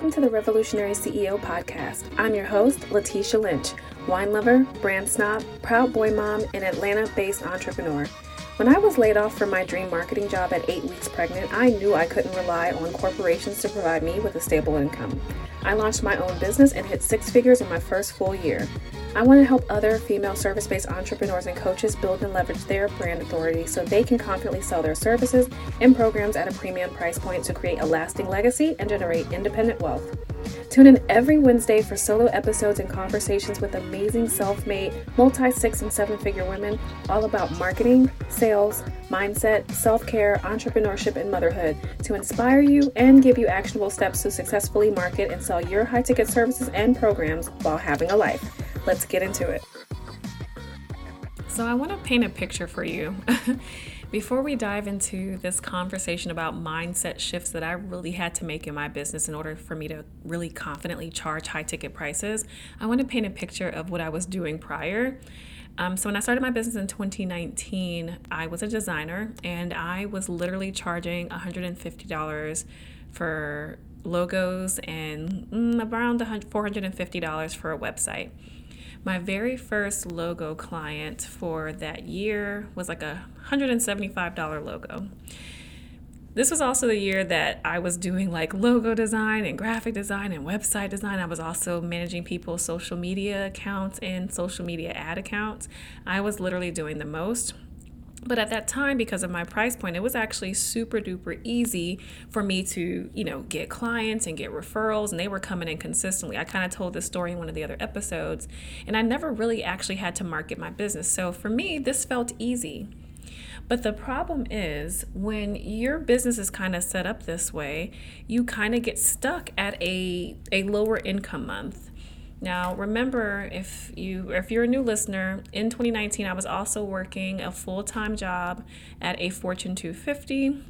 Welcome to the Revolutionary CEO podcast. I'm your host, Latesha Lynch, wine lover, brand snob, proud boy mom, and Atlanta based entrepreneur. When I was laid off from my dream marketing job at eight weeks pregnant, I knew I couldn't rely on corporations to provide me with a stable income. I launched my own business and hit six figures in my first full year. I want to help other female service based entrepreneurs and coaches build and leverage their brand authority so they can confidently sell their services and programs at a premium price point to create a lasting legacy and generate independent wealth. Tune in every Wednesday for solo episodes and conversations with amazing self made, multi six and seven figure women all about marketing, sales, mindset, self care, entrepreneurship, and motherhood to inspire you and give you actionable steps to successfully market and sell your high ticket services and programs while having a life. Let's get into it. So, I want to paint a picture for you. Before we dive into this conversation about mindset shifts that I really had to make in my business in order for me to really confidently charge high ticket prices, I want to paint a picture of what I was doing prior. Um, so, when I started my business in 2019, I was a designer and I was literally charging $150 for logos and mm, around $450 for a website. My very first logo client for that year was like a $175 logo. This was also the year that I was doing like logo design and graphic design and website design. I was also managing people's social media accounts and social media ad accounts. I was literally doing the most. But at that time, because of my price point, it was actually super duper easy for me to, you know, get clients and get referrals, and they were coming in consistently. I kind of told this story in one of the other episodes, and I never really actually had to market my business. So for me, this felt easy. But the problem is when your business is kind of set up this way, you kind of get stuck at a, a lower income month now, remember if you if you're a new listener, in 2019 I was also working a full-time job at a Fortune 250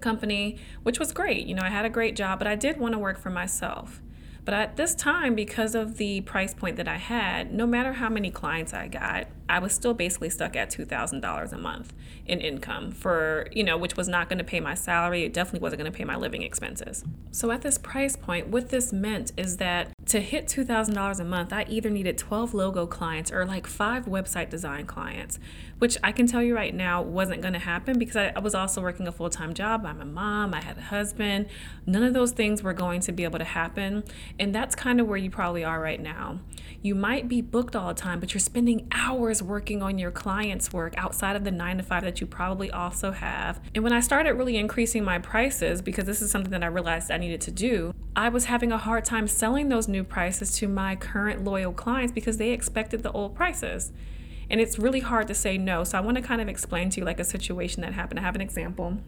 company, which was great. You know, I had a great job, but I did want to work for myself. But at this time, because of the price point that I had, no matter how many clients I got, I was still basically stuck at $2,000 a month in income for, you know, which was not going to pay my salary. It definitely wasn't going to pay my living expenses. So at this price point, what this meant is that to hit $2,000 a month, I either needed 12 logo clients or like five website design clients, which I can tell you right now wasn't going to happen because I, I was also working a full time job. I'm a mom, I had a husband. None of those things were going to be able to happen. And that's kind of where you probably are right now. You might be booked all the time, but you're spending hours working on your clients' work outside of the nine to five that you probably also have. And when I started really increasing my prices, because this is something that I realized I needed to do, I was having a hard time selling those new prices to my current loyal clients because they expected the old prices. And it's really hard to say no. So I want to kind of explain to you like a situation that happened. I have an example.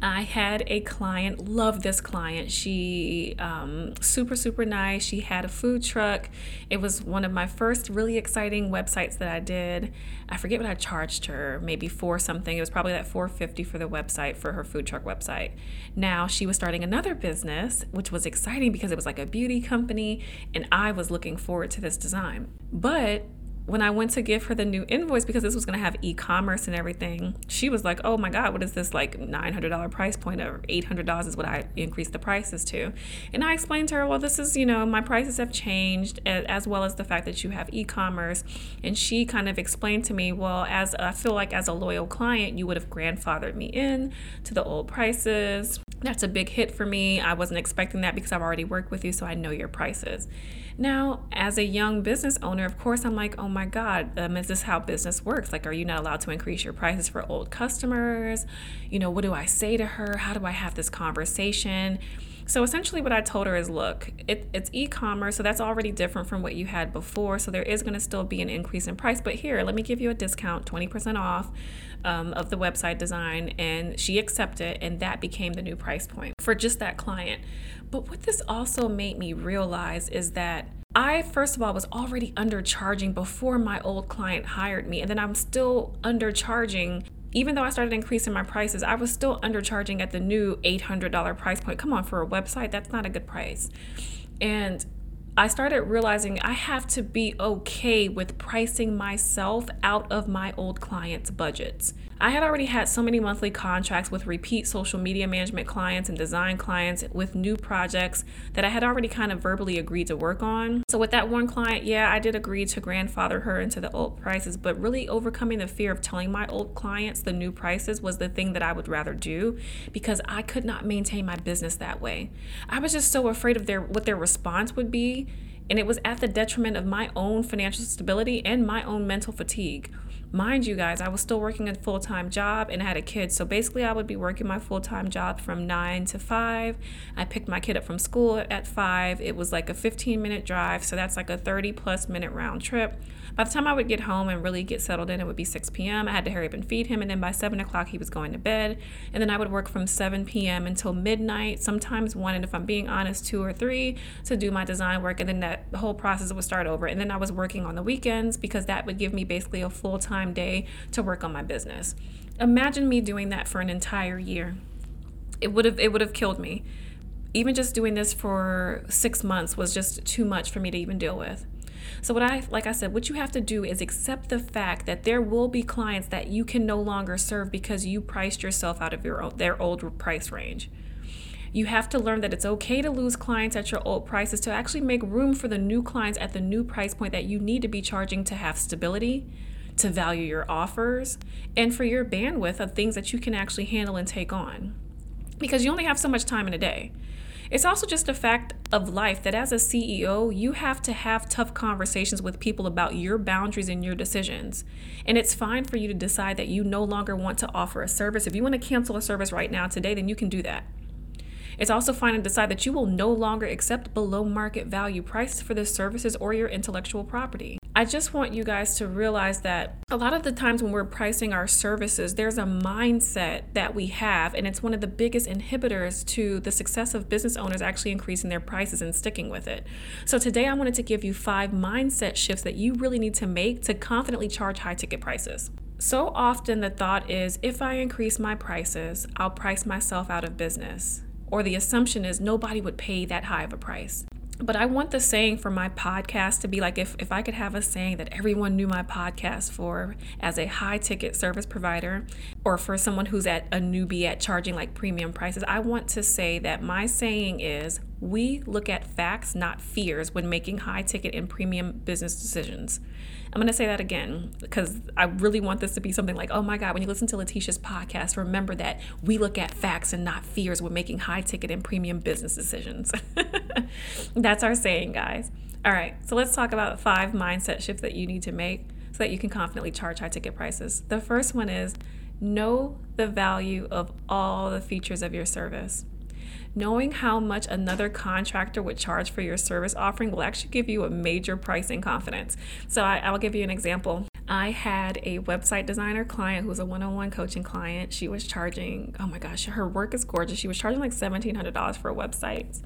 I had a client, love this client. She um, super super nice. She had a food truck. It was one of my first really exciting websites that I did. I forget what I charged her, maybe for something. It was probably that 450 for the website for her food truck website. Now she was starting another business, which was exciting because it was like a beauty company, and I was looking forward to this design. But when I went to give her the new invoice because this was going to have e-commerce and everything, she was like, "Oh my god, what is this like $900 price point or $800 is what I increased the prices to." And I explained to her, "Well, this is, you know, my prices have changed as well as the fact that you have e-commerce." And she kind of explained to me, "Well, as I feel like as a loyal client, you would have grandfathered me in to the old prices. That's a big hit for me. I wasn't expecting that because I've already worked with you, so I know your prices." Now, as a young business owner, of course, I'm like, oh my God, um, is this how business works? Like, are you not allowed to increase your prices for old customers? You know, what do I say to her? How do I have this conversation? So essentially, what I told her is look, it, it's e commerce, so that's already different from what you had before. So there is going to still be an increase in price. But here, let me give you a discount 20% off um, of the website design. And she accepted, and that became the new price point for just that client. But what this also made me realize is that I, first of all, was already undercharging before my old client hired me. And then I'm still undercharging even though I started increasing my prices, I was still undercharging at the new $800 price point. Come on, for a website, that's not a good price. And I started realizing I have to be okay with pricing myself out of my old clients' budgets. I had already had so many monthly contracts with repeat social media management clients and design clients with new projects that I had already kind of verbally agreed to work on. So, with that one client, yeah, I did agree to grandfather her into the old prices, but really overcoming the fear of telling my old clients the new prices was the thing that I would rather do because I could not maintain my business that way. I was just so afraid of their what their response would be, and it was at the detriment of my own financial stability and my own mental fatigue. Mind you, guys, I was still working a full time job and I had a kid. So basically, I would be working my full time job from nine to five. I picked my kid up from school at five. It was like a 15 minute drive. So that's like a 30 plus minute round trip. By the time I would get home and really get settled in, it would be 6 p.m. I had to hurry up and feed him. And then by 7 o'clock, he was going to bed. And then I would work from 7 p.m. until midnight, sometimes one, and if I'm being honest, two or three to do my design work. And then that whole process would start over. And then I was working on the weekends because that would give me basically a full time day to work on my business. Imagine me doing that for an entire year. It would have it would have killed me. Even just doing this for 6 months was just too much for me to even deal with. So what I like I said, what you have to do is accept the fact that there will be clients that you can no longer serve because you priced yourself out of your their old price range. You have to learn that it's okay to lose clients at your old prices to actually make room for the new clients at the new price point that you need to be charging to have stability, to value your offers, and for your bandwidth of things that you can actually handle and take on. Because you only have so much time in a day. It's also just a fact of life that as a CEO, you have to have tough conversations with people about your boundaries and your decisions. And it's fine for you to decide that you no longer want to offer a service. If you want to cancel a service right now today, then you can do that. It's also fine to decide that you will no longer accept below market value prices for the services or your intellectual property. I just want you guys to realize that a lot of the times when we're pricing our services, there's a mindset that we have, and it's one of the biggest inhibitors to the success of business owners actually increasing their prices and sticking with it. So, today I wanted to give you five mindset shifts that you really need to make to confidently charge high ticket prices. So often the thought is if I increase my prices, I'll price myself out of business. Or the assumption is nobody would pay that high of a price. But I want the saying for my podcast to be like if, if I could have a saying that everyone knew my podcast for as a high ticket service provider or for someone who's at a newbie at charging like premium prices, I want to say that my saying is we look at facts, not fears, when making high ticket and premium business decisions. I'm going to say that again because I really want this to be something like, oh my God, when you listen to Latesha's podcast, remember that we look at facts and not fears when making high ticket and premium business decisions. That's our saying, guys. All right, so let's talk about five mindset shifts that you need to make so that you can confidently charge high ticket prices. The first one is know the value of all the features of your service. Knowing how much another contractor would charge for your service offering will actually give you a major pricing confidence. So I, will give you an example. I had a website designer client who was a one on one coaching client. She was charging, oh my gosh, her work is gorgeous. She was charging like $1,700 for websites.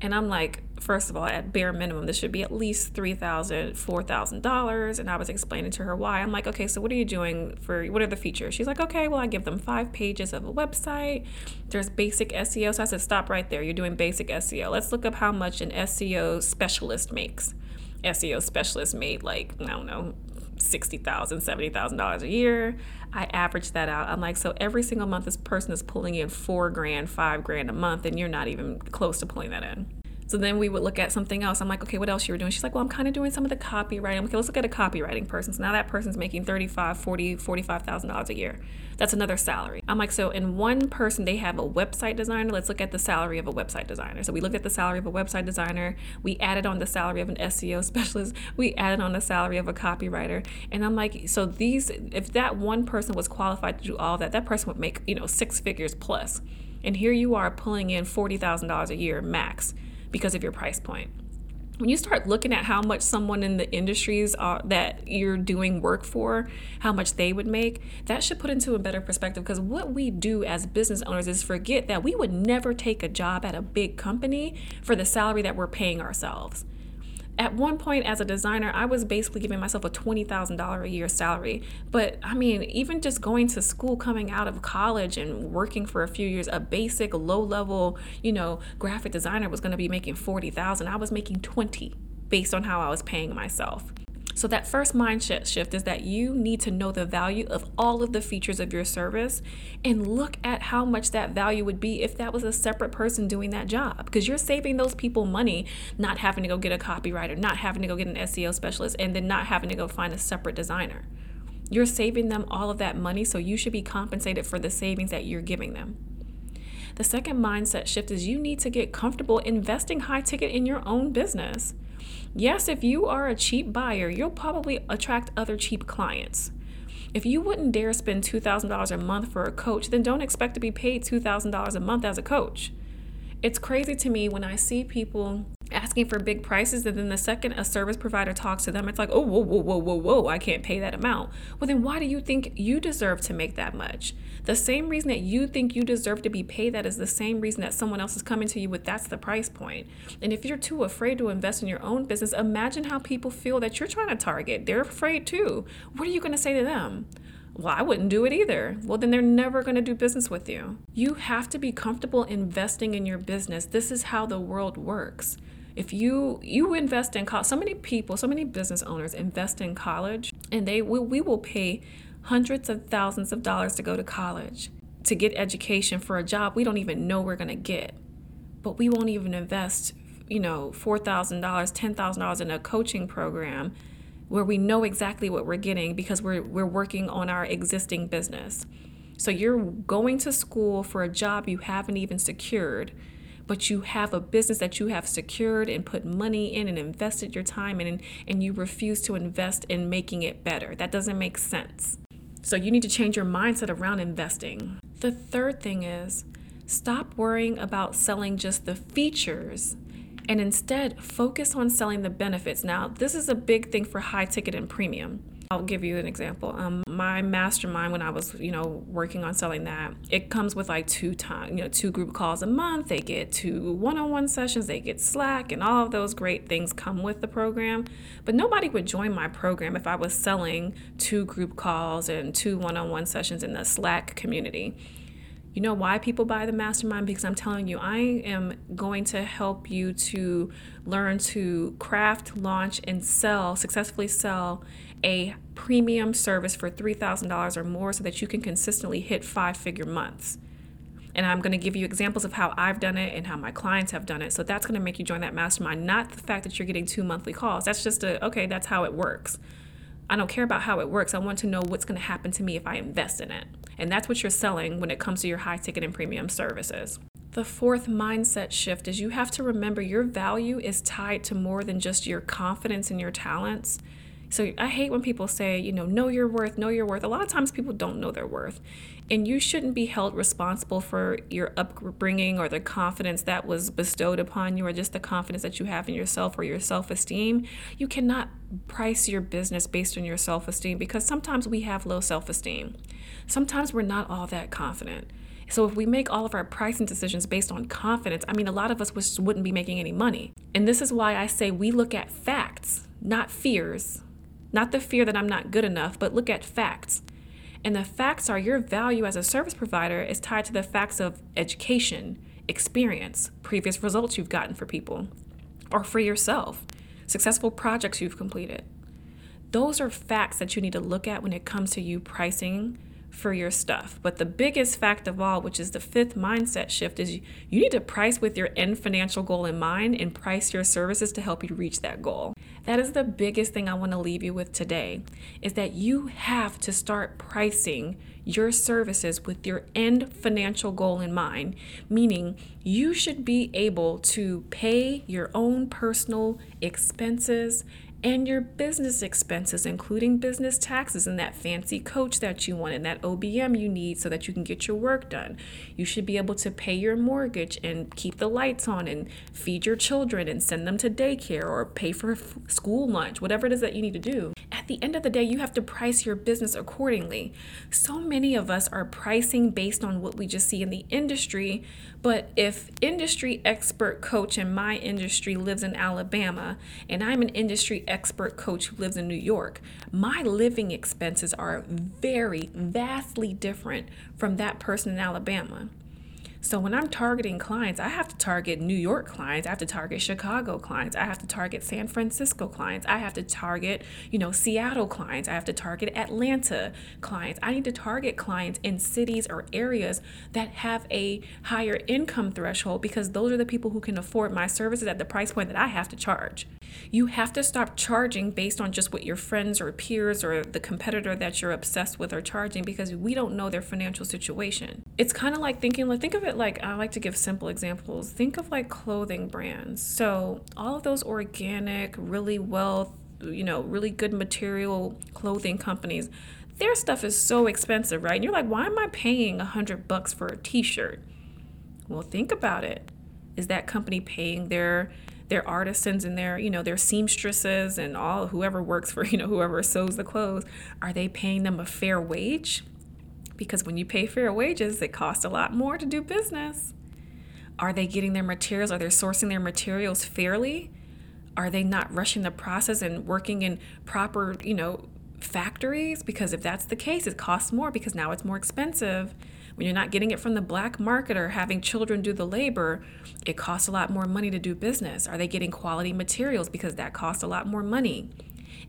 And I'm like, first of all, at bare minimum, this should be at least $3,000, $4,000. And I was explaining to her why. I'm like, okay, so what are you doing for, what are the features? She's like, okay, well, I give them five pages of a website. There's basic SEO. So I said, stop right there. You're doing basic SEO. Let's look up how much an SEO specialist makes. SEO specialist made like, I don't know, $60,000, $70,000 a year. I average that out. I'm like, so every single month, this person is pulling in four grand, five grand a month, and you're not even close to pulling that in. So then we would look at something else. I'm like, okay, what else you were doing? She's like, well, I'm kind of doing some of the copywriting. Okay, let's look at a copywriting person. So now that person's making 35, 40, $45,000 a year. That's another salary. I'm like, so in one person, they have a website designer. Let's look at the salary of a website designer. So we looked at the salary of a website designer. We added on the salary of an SEO specialist. We added on the salary of a copywriter. And I'm like, so these, if that one person was qualified to do all that, that person would make, you know, six figures plus. And here you are pulling in $40,000 a year max because of your price point. When you start looking at how much someone in the industries are, that you're doing work for, how much they would make, that should put into a better perspective. Because what we do as business owners is forget that we would never take a job at a big company for the salary that we're paying ourselves At one point, as a designer, I was basically giving myself a $20,000 a year salary. But I mean, even just going to school, coming out of college and working for a few years, a basic low level, you know, graphic designer was going to be making 40,000. I was making 20 based on how I was paying myself. So, that first mindset shift is that you need to know the value of all of the features of your service and look at how much that value would be if that was a separate person doing that job. Because you're saving those people money not having to go get a copywriter, not having to go get an SEO specialist, and then not having to go find a separate designer. You're saving them all of that money, so you should be compensated for the savings that you're giving them. The second mindset shift is you need to get comfortable investing high ticket in your own business. Yes, if you are a cheap buyer, you'll probably attract other cheap clients. If you wouldn't dare spend $2,000 a month for a coach, then don't expect to be paid $2,000 a month as a coach. It's crazy to me when I see people asking for big prices and then the second a service provider talks to them it's like oh whoa whoa whoa whoa whoa i can't pay that amount well then why do you think you deserve to make that much the same reason that you think you deserve to be paid that is the same reason that someone else is coming to you with that's the price point. point and if you're too afraid to invest in your own business imagine how people feel that you're trying to target they're afraid too what are you going to say to them well, I wouldn't do it either. Well, then they're never going to do business with you. You have to be comfortable investing in your business. This is how the world works if you you invest in college so many people so many business owners invest in college and they will we will pay hundreds of thousands of dollars to go to college to get education for a job we don't even know we're going to get. But we won't even invest you know $4000 $10000 in a coaching program where we know exactly what we're getting because we're we're working on our existing business. So you're going to school for a job you haven't even secured but you have a business that you have secured and put money in and invested your time in, and, you refuse to invest in making it better. That doesn't make sense. So you need to change your mindset around investing. The third thing is stop worrying about selling just the features and instead focus on selling the benefits. Now, this is a big thing for high ticket and premium. I'll give you an example. Um, my mastermind, when I was, you know, working on selling that, it comes with like two time, you know, two group calls a month. They get two one-on-one sessions. They get Slack, and all of those great things come with the program. But nobody would join my program if I was selling two group calls and two one-on-one sessions in the Slack community. You know why people buy the mastermind? Because I'm telling you, I am going to help you to learn to craft, launch, and sell, successfully sell a premium service for $3,000 or more so that you can consistently hit five figure months. And I'm going to give you examples of how I've done it and how my clients have done it. So that's going to make you join that mastermind, not the fact that you're getting two monthly calls. That's just a, okay, that's how it works. I don't care about how it works. I want to know what's going to happen to me if I invest in it. And that's what you're selling when it comes to your high ticket and premium services. The fourth mindset shift is you have to remember your value is tied to more than just your confidence and your talents. So I hate when people say, you know, know your worth, know your worth. A lot of times people don't know their worth. And you shouldn't be held responsible for your upbringing or the confidence that was bestowed upon you or just the confidence that you have in yourself or your self esteem. You cannot price your business based on your self esteem because sometimes we have low self esteem. Sometimes we're not all that confident. So if we make all of our pricing decisions based on confidence, I mean, a lot of us wouldn't be making any money. And this is why I say we look at facts, not fears not the fear that I'm not good enough, but look at facts. And the facts are your value as a service provider is tied to the facts of education, experience, previous results you've gotten for people, or for yourself, successful projects you've completed. Those are facts that you need to look at when it comes to you pricing for your stuff. But the biggest fact of all, which is the fifth mindset shift, is you, need to price with your end financial goal in mind and price your services to help you reach that goal. That is the biggest thing I want to leave you with today is that you have to start pricing your services with your end financial goal in mind, meaning you should be able to pay your own personal expenses and your business expenses, including business taxes and that fancy coach that you want and that OBM you need so that you can get your work done. You should be able to pay your mortgage and keep the lights on and feed your children and send them to daycare or pay for school lunch, whatever it is that you need to do. At the end of the day, you have to price your business accordingly. So many of us are pricing based on what we just see in the industry, but if industry expert coach in my industry lives in Alabama and I'm an industry expert coach who lives in New York, my living expenses are very, vastly different from that person in Alabama. So when I'm targeting clients, I have to target New York clients, I have to target Chicago clients, I have to target San Francisco clients, I have to target, you know, Seattle clients, I have to target Atlanta clients. I need to target clients in cities or areas that have a higher income threshold because those are the people who can afford my services at the price point that I have to charge. You have to stop charging based on just what your friends or peers or the competitor that you're obsessed with are charging because we don't know their financial situation. It's kind of like thinking like think of it like I like to give simple examples. Think of like clothing brands. So, all of those organic, really well, you know, really good material clothing companies, their stuff is so expensive, right? And you're like, "Why am I paying a 100 bucks for a t-shirt?" Well, think about it. Is that company paying their their artisans and their you know their seamstresses and all whoever works for you know whoever sews the clothes are they paying them a fair wage because when you pay fair wages it costs a lot more to do business. Are they getting their materials? Are they sourcing their materials fairly? Are they not rushing the process and working in proper you know factories? Because if that's the case it costs more because now it's more expensive. When you're not getting it from the black market or having children do the labor, it costs a lot more money to do business. Are they getting quality materials because that costs a lot more money?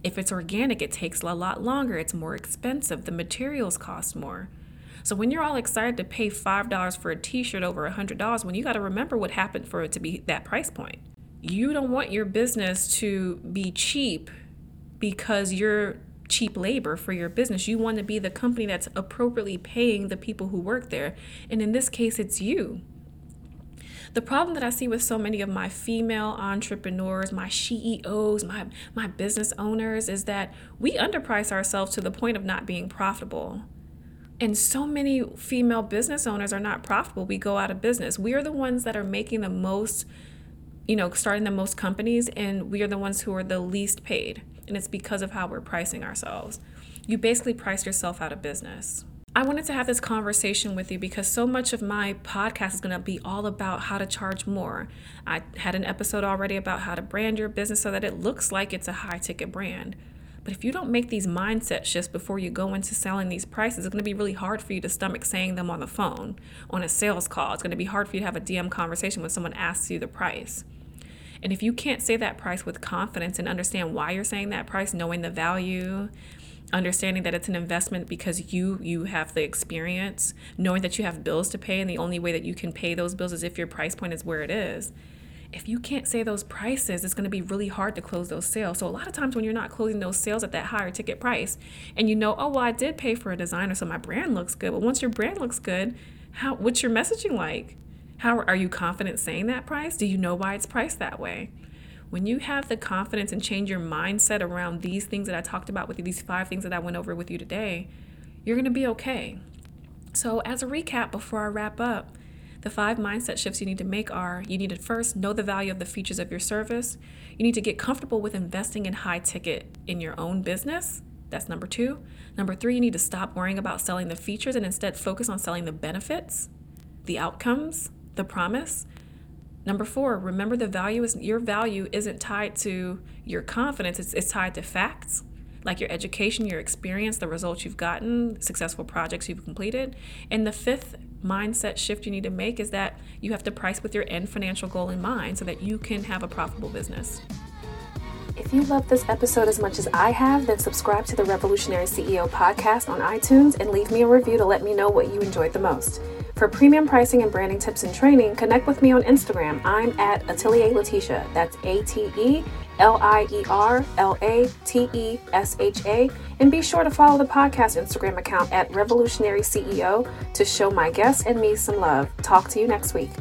If it's organic, it takes a lot longer, it's more expensive, the materials cost more. So when you're all excited to pay $5 for a t-shirt over $100, when you got to remember what happened for it to be that price point. You don't want your business to be cheap because you're cheap labor for your business. You want to be the company that's appropriately paying the people who work there. And in this case, it's you. The problem that I see with so many of my female entrepreneurs, my CEOs, my, my business owners is that we underprice ourselves to the point of not being profitable. And so many female business owners are not profitable. We go out of business. We are the ones that are making the most, you know, starting the most companies, and we are the ones who are the least paid and it's because of how we're pricing ourselves. You basically price yourself out of business. I wanted to have this conversation with you because so much of my podcast is going to be all about how to charge more. I had an episode already about how to brand your business so that it looks like it's a high ticket brand. But if you don't make these mindset shifts before you go into selling these prices, it's going to be really hard for you to stomach saying them on the phone, on a sales call. It's going to be hard for you to have a DM conversation when someone asks you the price. And if you can't say that price with confidence and understand why you're saying that price, knowing the value, understanding that it's an investment because you you have the experience, knowing that you have bills to pay and the only way that you can pay those bills is if your price point is where it is. If you can't say those prices, it's going to be really hard to close those sales. So a lot of times when you're not closing those sales at that higher ticket price and you know, oh well, I did pay for a designer so my brand looks good, but once your brand looks good, how what's your messaging like? How are you confident saying that price? Do you know why it's priced that way? When you have the confidence and change your mindset around these things that I talked about with you, these five things that I went over with you today, you're going to be okay. So, as a recap before I wrap up, the five mindset shifts you need to make are you need to first know the value of the features of your service. You need to get comfortable with investing in high ticket in your own business. That's number two. Number three, you need to stop worrying about selling the features and instead focus on selling the benefits, the outcomes, the promise. Number four, remember the value is your value isn't tied to your confidence, it's, it's tied to facts like your education, your experience, the results you've gotten, successful projects you've completed. And the fifth mindset shift you need to make is that you have to price with your end financial goal in mind so that you can have a profitable business. If you love this episode as much as I have, then subscribe to the Revolutionary CEO podcast on iTunes and leave me a review to let me know what you enjoyed the most. For premium pricing and branding tips and training, connect with me on Instagram. I'm at Atelier Latesha. That's A T E L I E R L A T E S H A. And be sure to follow the podcast Instagram account at Revolutionary CEO to show my guests and me some love. Talk to you next week.